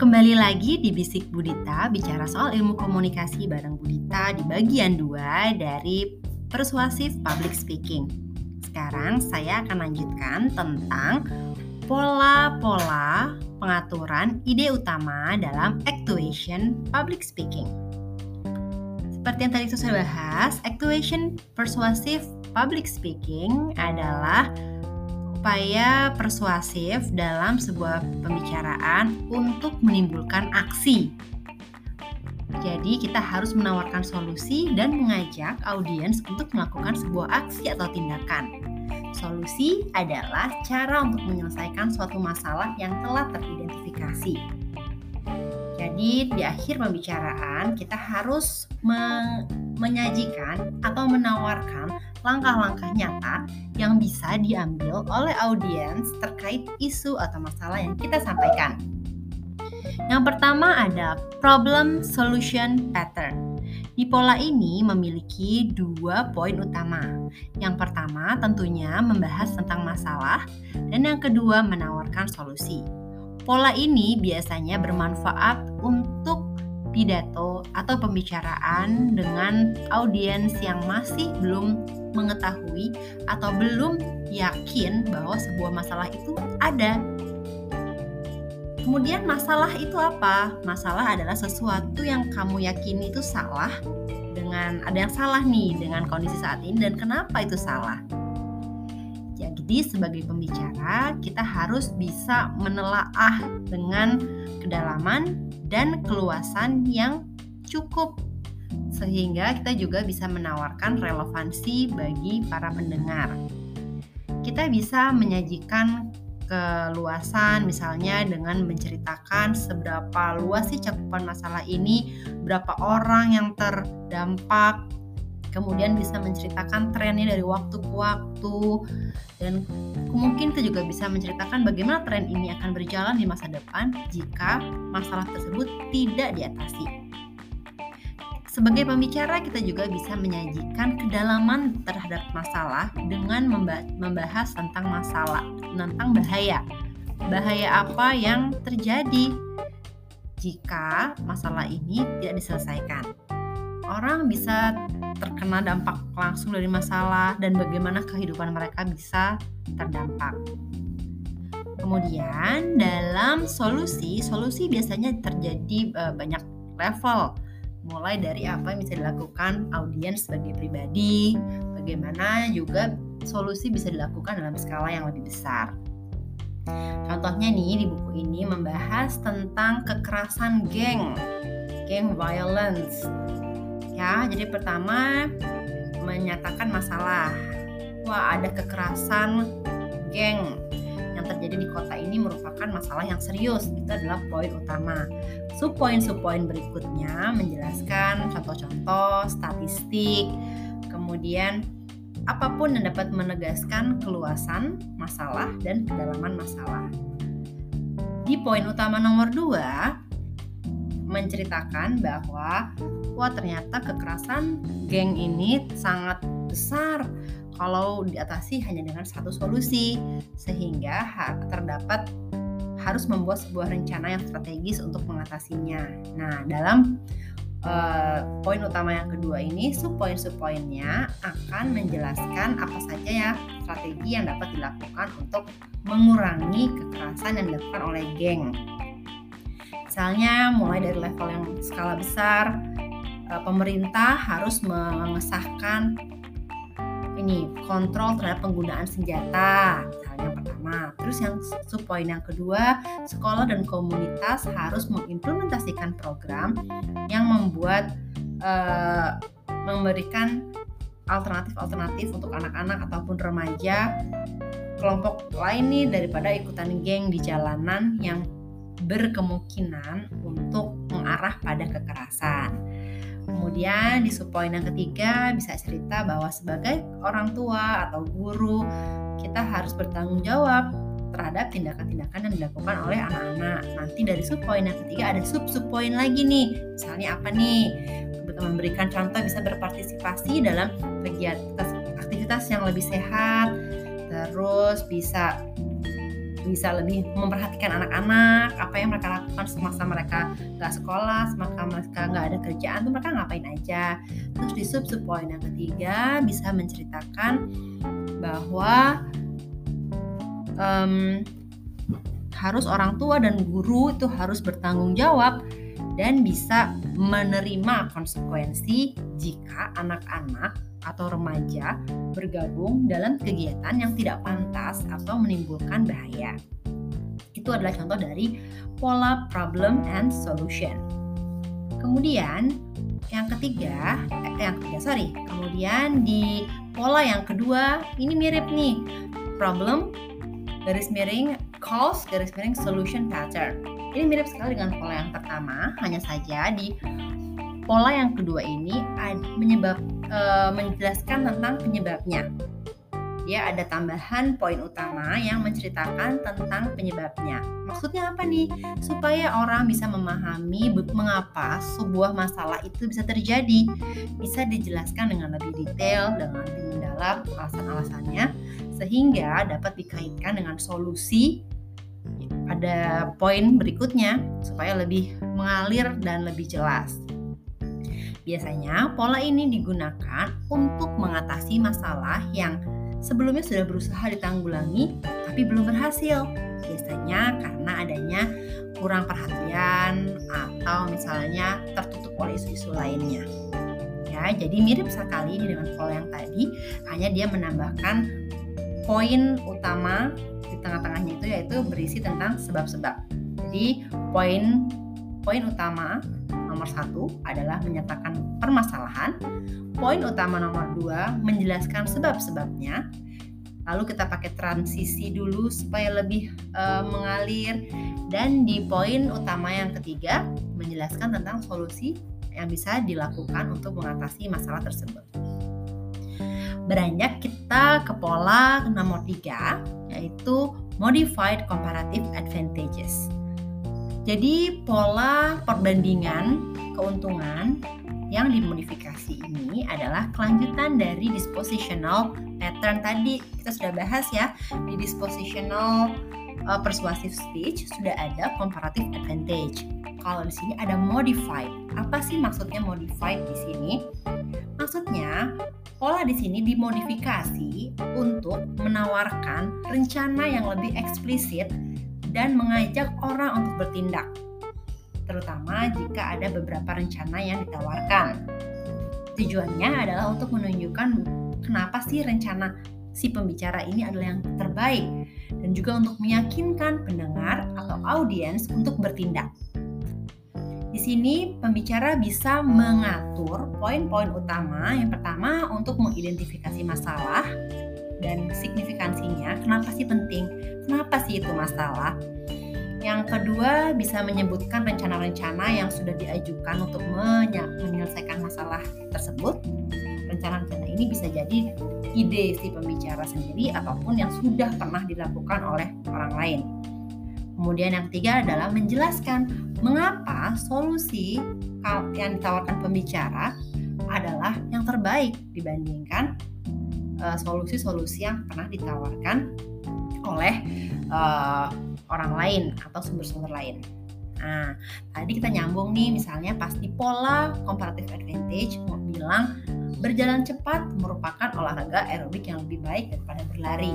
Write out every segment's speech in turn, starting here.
kembali lagi di Bisik Budita bicara soal ilmu komunikasi bareng Budita di bagian 2 dari persuasif public speaking. Sekarang saya akan lanjutkan tentang pola-pola pengaturan ide utama dalam actuation public speaking. Seperti yang tadi saya bahas, actuation persuasif public speaking adalah upaya persuasif dalam sebuah pembicaraan untuk menimbulkan aksi. Jadi, kita harus menawarkan solusi dan mengajak audiens untuk melakukan sebuah aksi atau tindakan. Solusi adalah cara untuk menyelesaikan suatu masalah yang telah teridentifikasi. Jadi, di akhir pembicaraan, kita harus me menyajikan atau menawarkan langkah-langkah nyata yang bisa diambil oleh audiens terkait isu atau masalah yang kita sampaikan. Yang pertama ada problem solution pattern. Di pola ini memiliki dua poin utama. Yang pertama tentunya membahas tentang masalah dan yang kedua menawarkan solusi. Pola ini biasanya bermanfaat untuk pidato atau pembicaraan dengan audiens yang masih belum mengetahui atau belum yakin bahwa sebuah masalah itu ada. Kemudian masalah itu apa? Masalah adalah sesuatu yang kamu yakini itu salah dengan ada yang salah nih dengan kondisi saat ini dan kenapa itu salah. Jadi sebagai pembicara kita harus bisa menelaah dengan kedalaman dan keluasan yang cukup sehingga kita juga bisa menawarkan relevansi bagi para pendengar. Kita bisa menyajikan keluasan misalnya dengan menceritakan seberapa luas sih cakupan masalah ini, berapa orang yang terdampak, kemudian bisa menceritakan trennya dari waktu ke waktu dan mungkin kita juga bisa menceritakan bagaimana tren ini akan berjalan di masa depan jika masalah tersebut tidak diatasi. Sebagai pembicara, kita juga bisa menyajikan kedalaman terhadap masalah dengan membahas tentang masalah, tentang bahaya. Bahaya apa yang terjadi jika masalah ini tidak diselesaikan? Orang bisa terkena dampak langsung dari masalah dan bagaimana kehidupan mereka bisa terdampak. Kemudian dalam solusi, solusi biasanya terjadi uh, banyak level mulai dari apa yang bisa dilakukan audiens sebagai pribadi, bagaimana juga solusi bisa dilakukan dalam skala yang lebih besar. Contohnya nih di buku ini membahas tentang kekerasan geng, geng violence. Ya, jadi pertama menyatakan masalah. Wah, ada kekerasan geng yang terjadi di kota ini merupakan masalah yang serius. Itu adalah poin utama. Subpoin-subpoin berikutnya menjelaskan contoh-contoh statistik, kemudian apa pun yang dapat menegaskan keluasan masalah dan kedalaman masalah. Di poin utama nomor 2 menceritakan bahwa wah ternyata kekerasan geng ini sangat besar kalau diatasi hanya dengan satu solusi sehingga terdapat harus membuat sebuah rencana yang strategis untuk mengatasinya. Nah, dalam uh, poin utama yang kedua ini, subpoin-subpoinnya akan menjelaskan apa saja ya strategi yang dapat dilakukan untuk mengurangi kekerasan yang dilakukan oleh geng. Misalnya, mulai dari level yang skala besar, uh, pemerintah harus mengesahkan ini kontrol terhadap penggunaan senjata misalnya yang pertama. Terus yang subpoin yang kedua sekolah dan komunitas harus mengimplementasikan program yang membuat uh, memberikan alternatif-alternatif untuk anak-anak ataupun remaja kelompok lain nih daripada ikutan geng di jalanan yang berkemungkinan untuk mengarah pada kekerasan. Kemudian di subpoin yang ketiga bisa cerita bahwa sebagai orang tua atau guru kita harus bertanggung jawab terhadap tindakan-tindakan yang dilakukan oleh anak-anak. Nanti dari subpoin yang ketiga ada sub-subpoin lagi nih. Misalnya apa nih? Memberikan contoh bisa berpartisipasi dalam kegiatan aktivitas yang lebih sehat, terus bisa bisa lebih memperhatikan anak-anak apa yang mereka lakukan semasa mereka nggak sekolah semasa mereka nggak ada kerjaan tuh mereka ngapain aja. Terus di sub sub poin yang ketiga bisa menceritakan bahwa um, harus orang tua dan guru itu harus bertanggung jawab dan bisa menerima konsekuensi jika anak-anak atau remaja bergabung dalam kegiatan yang tidak pantas atau menimbulkan bahaya. Itu adalah contoh dari pola problem and solution. Kemudian yang ketiga, eh, yang ketiga sorry, kemudian di pola yang kedua ini mirip nih problem garis miring cause garis miring solution pattern. Ini mirip sekali dengan pola yang pertama, hanya saja di pola yang kedua ini menyebab uh, menjelaskan tentang penyebabnya. Dia ada tambahan poin utama yang menceritakan tentang penyebabnya. Maksudnya apa nih? Supaya orang bisa memahami mengapa sebuah masalah itu bisa terjadi. Bisa dijelaskan dengan lebih detail, dengan lebih mendalam alasan-alasannya, sehingga dapat dikaitkan dengan solusi pada poin berikutnya supaya lebih mengalir dan lebih jelas. Biasanya pola ini digunakan untuk mengatasi masalah yang sebelumnya sudah berusaha ditanggulangi tapi belum berhasil. Biasanya karena adanya kurang perhatian atau misalnya tertutup oleh isu-isu lainnya. Ya, jadi mirip sekali dengan pola yang tadi, hanya dia menambahkan poin utama di tengah-tengahnya itu yaitu berisi tentang sebab-sebab. Jadi poin poin utama nomor satu adalah menyatakan permasalahan. Poin utama nomor dua menjelaskan sebab-sebabnya. Lalu kita pakai transisi dulu supaya lebih uh, mengalir. Dan di poin utama yang ketiga menjelaskan tentang solusi yang bisa dilakukan untuk mengatasi masalah tersebut. Beranjak kita ke pola nomor tiga yaitu modified comparative advantages. Jadi pola perbandingan keuntungan yang dimodifikasi ini adalah kelanjutan dari dispositional pattern tadi kita sudah bahas ya di dispositional uh, persuasive speech sudah ada comparative advantage. Kalau di sini ada modified. Apa sih maksudnya modified di sini? Maksudnya pola di sini dimodifikasi untuk menawarkan rencana yang lebih eksplisit dan mengajak orang untuk bertindak, terutama jika ada beberapa rencana yang ditawarkan. Tujuannya adalah untuk menunjukkan kenapa sih rencana si pembicara ini adalah yang terbaik dan juga untuk meyakinkan pendengar atau audiens untuk bertindak. Di sini pembicara bisa mengatur poin-poin utama. Yang pertama untuk mengidentifikasi masalah dan signifikansinya. Kenapa sih penting? Kenapa sih itu masalah? Yang kedua, bisa menyebutkan rencana-rencana yang sudah diajukan untuk menyelesaikan masalah tersebut. Rencana-rencana ini bisa jadi ide si pembicara sendiri ataupun yang sudah pernah dilakukan oleh orang lain. Kemudian yang ketiga adalah menjelaskan mengapa solusi yang ditawarkan pembicara adalah yang terbaik dibandingkan eh, solusi-solusi yang pernah ditawarkan oleh uh, orang lain atau sumber-sumber lain. Nah, tadi kita nyambung nih misalnya pas di pola comparative advantage mau bilang berjalan cepat merupakan olahraga aerobik yang lebih baik daripada berlari.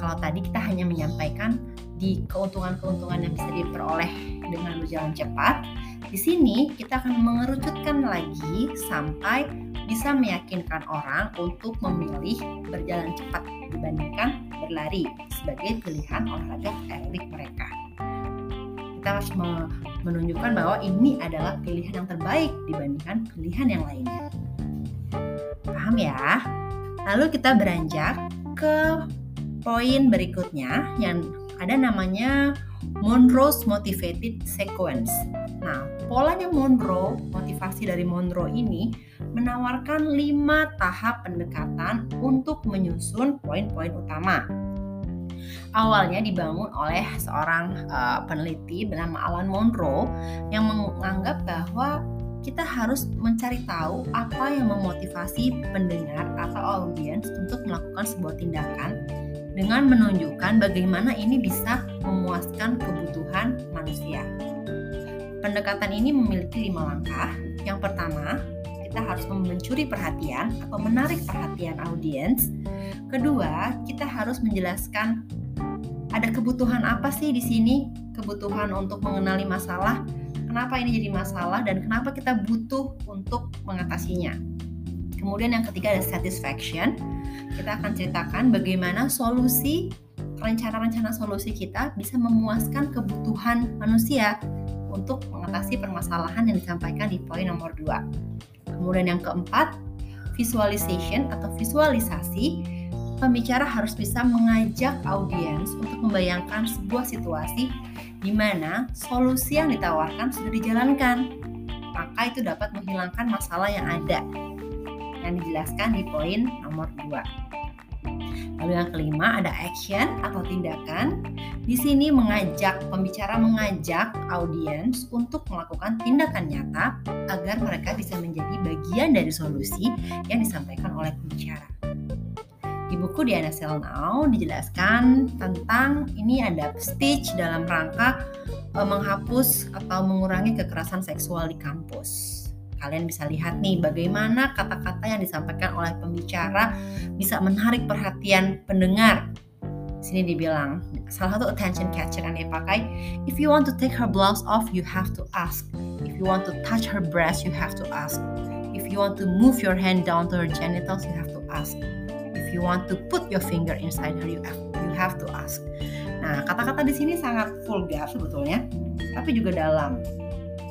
Kalau tadi kita hanya menyampaikan di keuntungan-keuntungan yang bisa diperoleh dengan berjalan cepat, di sini kita akan mengerucutkan lagi sampai bisa meyakinkan orang untuk memilih berjalan cepat dibandingkan berlari sebagai pilihan olahraga aerobik mereka. Kita harus menunjukkan bahwa ini adalah pilihan yang terbaik dibandingkan pilihan yang lainnya. Paham ya? Lalu kita beranjak ke poin berikutnya yang ada namanya Monroe's Motivated Sequence. Nah, polanya Monroe, motivasi dari Monroe ini menawarkan lima tahap pendekatan untuk menyusun poin-poin utama. Awalnya dibangun oleh seorang uh, peneliti bernama Alan Monroe yang menganggap bahwa kita harus mencari tahu apa yang memotivasi pendengar atau audiens untuk melakukan sebuah tindakan dengan menunjukkan bagaimana ini bisa memuaskan kebutuhan manusia. Pendekatan ini memiliki lima langkah. Yang pertama, kita harus mencuri perhatian atau menarik perhatian audiens. Kedua, kita harus menjelaskan ada kebutuhan apa sih di sini? Kebutuhan untuk mengenali masalah, kenapa ini jadi masalah dan kenapa kita butuh untuk mengatasinya. Kemudian yang ketiga ada satisfaction. Kita akan ceritakan bagaimana solusi rencana-rencana solusi kita bisa memuaskan kebutuhan manusia untuk mengatasi permasalahan yang disampaikan di poin nomor 2. Kemudian yang keempat, visualization atau visualisasi. Pembicara harus bisa mengajak audiens untuk membayangkan sebuah situasi di mana solusi yang ditawarkan sudah dijalankan. Maka itu dapat menghilangkan masalah yang ada yang dijelaskan di poin nomor 2. Lalu yang kelima ada action atau tindakan. Di sini mengajak pembicara mengajak audiens untuk melakukan tindakan nyata agar mereka bisa menjadi bagian dari solusi yang disampaikan oleh pembicara. Di buku di NSL dijelaskan tentang ini ada speech dalam rangka eh, menghapus atau mengurangi kekerasan seksual di kampus kalian bisa lihat nih bagaimana kata-kata yang disampaikan oleh pembicara bisa menarik perhatian pendengar. Sini dibilang salah satu attention catcher yang dipakai, if you want to take her blouse off, you have to ask. If you want to touch her breast, you have to ask. If you want to move your hand down to her genitals, you have to ask. If you want to put your finger inside her, you you have to ask. Nah, kata-kata di sini sangat vulgar sebetulnya, tapi juga dalam.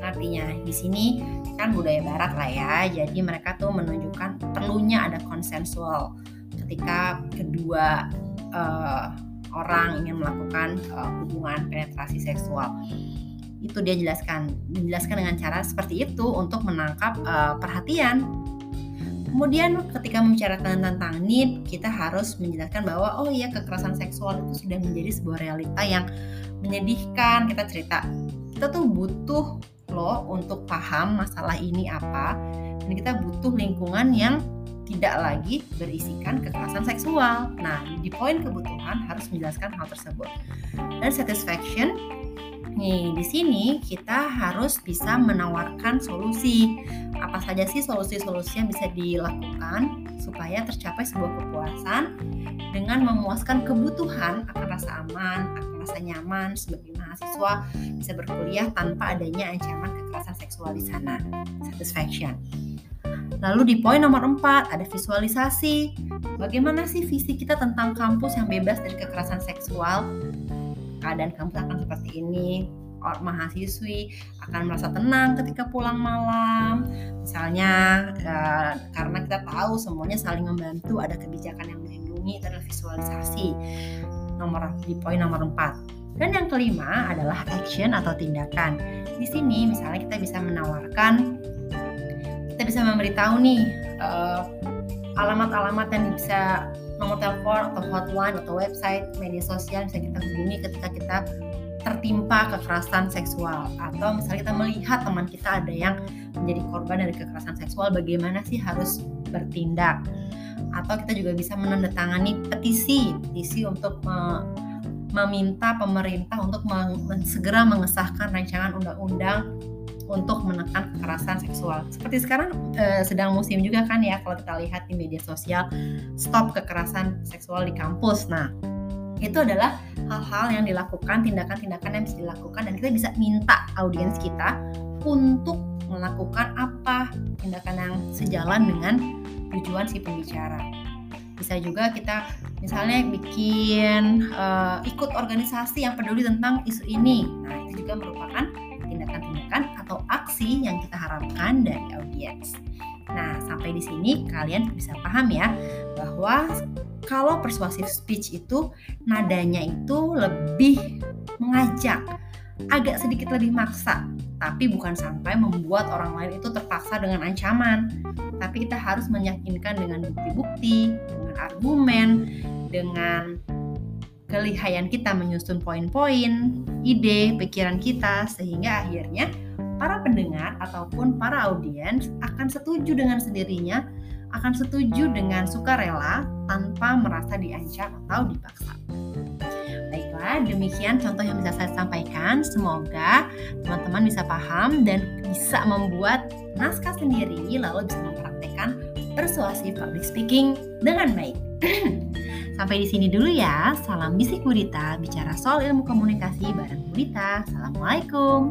Artinya di sini kan budaya barat lah ya. Jadi mereka tuh menunjukkan perlunya ada konsensual. Ketika kedua uh, orang ingin melakukan uh, hubungan penetrasi seksual. Itu dia jelaskan dijelaskan dengan cara seperti itu untuk menangkap uh, perhatian. Kemudian ketika membicarakan tentang need, kita harus menjelaskan bahwa oh iya kekerasan seksual itu sudah menjadi sebuah realita yang menyedihkan. Kita cerita, kita tuh butuh lo untuk paham masalah ini apa dan kita butuh lingkungan yang tidak lagi berisikan kekerasan seksual. Nah, di poin kebutuhan harus menjelaskan hal tersebut. Dan satisfaction Nih, di sini kita harus bisa menawarkan solusi. Apa saja sih solusi-solusi yang bisa dilakukan supaya tercapai sebuah kepuasan dengan memuaskan kebutuhan akan rasa aman, akan rasa nyaman sebagai mahasiswa bisa berkuliah tanpa adanya ancaman kekerasan seksual di sana. Satisfaction. Lalu di poin nomor 4 ada visualisasi. Bagaimana sih visi kita tentang kampus yang bebas dari kekerasan seksual? keadaan kampus akan seperti ini mahasiswi akan merasa tenang ketika pulang malam misalnya uh, karena kita tahu semuanya saling membantu ada kebijakan yang melindungi itu visualisasi nomor di poin nomor 4 dan yang kelima adalah action atau tindakan. Di sini misalnya kita bisa menawarkan kita bisa memberitahu nih uh, alamat-alamat yang bisa nomor telepon atau hotline atau website media sosial bisa kita hubungi ketika kita tertimpa kekerasan seksual. Atau misalnya kita melihat teman kita ada yang menjadi korban dari kekerasan seksual bagaimana sih harus bertindak? Atau kita juga bisa menandatangani petisi petisi untuk meminta pemerintah untuk men segera mengesahkan rancangan undang-undang untuk menekan kekerasan seksual. Seperti sekarang eh, sedang musim juga kan ya kalau kita lihat di media sosial stop kekerasan seksual di kampus. Nah, itu adalah hal-hal yang dilakukan, tindakan-tindakan yang bisa dilakukan dan kita bisa minta audiens kita untuk melakukan apa tindakan yang sejalan dengan tujuan si pembicara. Bisa juga kita misalnya bikin uh, ikut organisasi yang peduli tentang isu ini. Nah, itu juga merupakan tindakan-tindakan atau aksi yang kita harapkan dari audiens. Nah, sampai di sini kalian bisa paham ya bahwa kalau persuasive speech itu nadanya itu lebih mengajak, agak sedikit lebih maksa, tapi bukan sampai membuat orang lain itu terpaksa dengan ancaman. Tapi kita harus meyakinkan dengan bukti-bukti, dengan argumen, dengan kelihayan kita menyusun poin-poin, ide, pikiran kita, sehingga akhirnya para pendengar ataupun para audiens akan setuju dengan sendirinya akan setuju dengan sukarela tanpa merasa diancam atau dipaksa. Baiklah, demikian contoh yang bisa saya sampaikan. Semoga teman-teman bisa paham dan bisa membuat naskah sendiri lalu bisa mempraktekkan persuasi public speaking dengan baik. Sampai di sini dulu ya. Salam bisik Budita, bicara soal ilmu komunikasi bareng Budita. Assalamualaikum.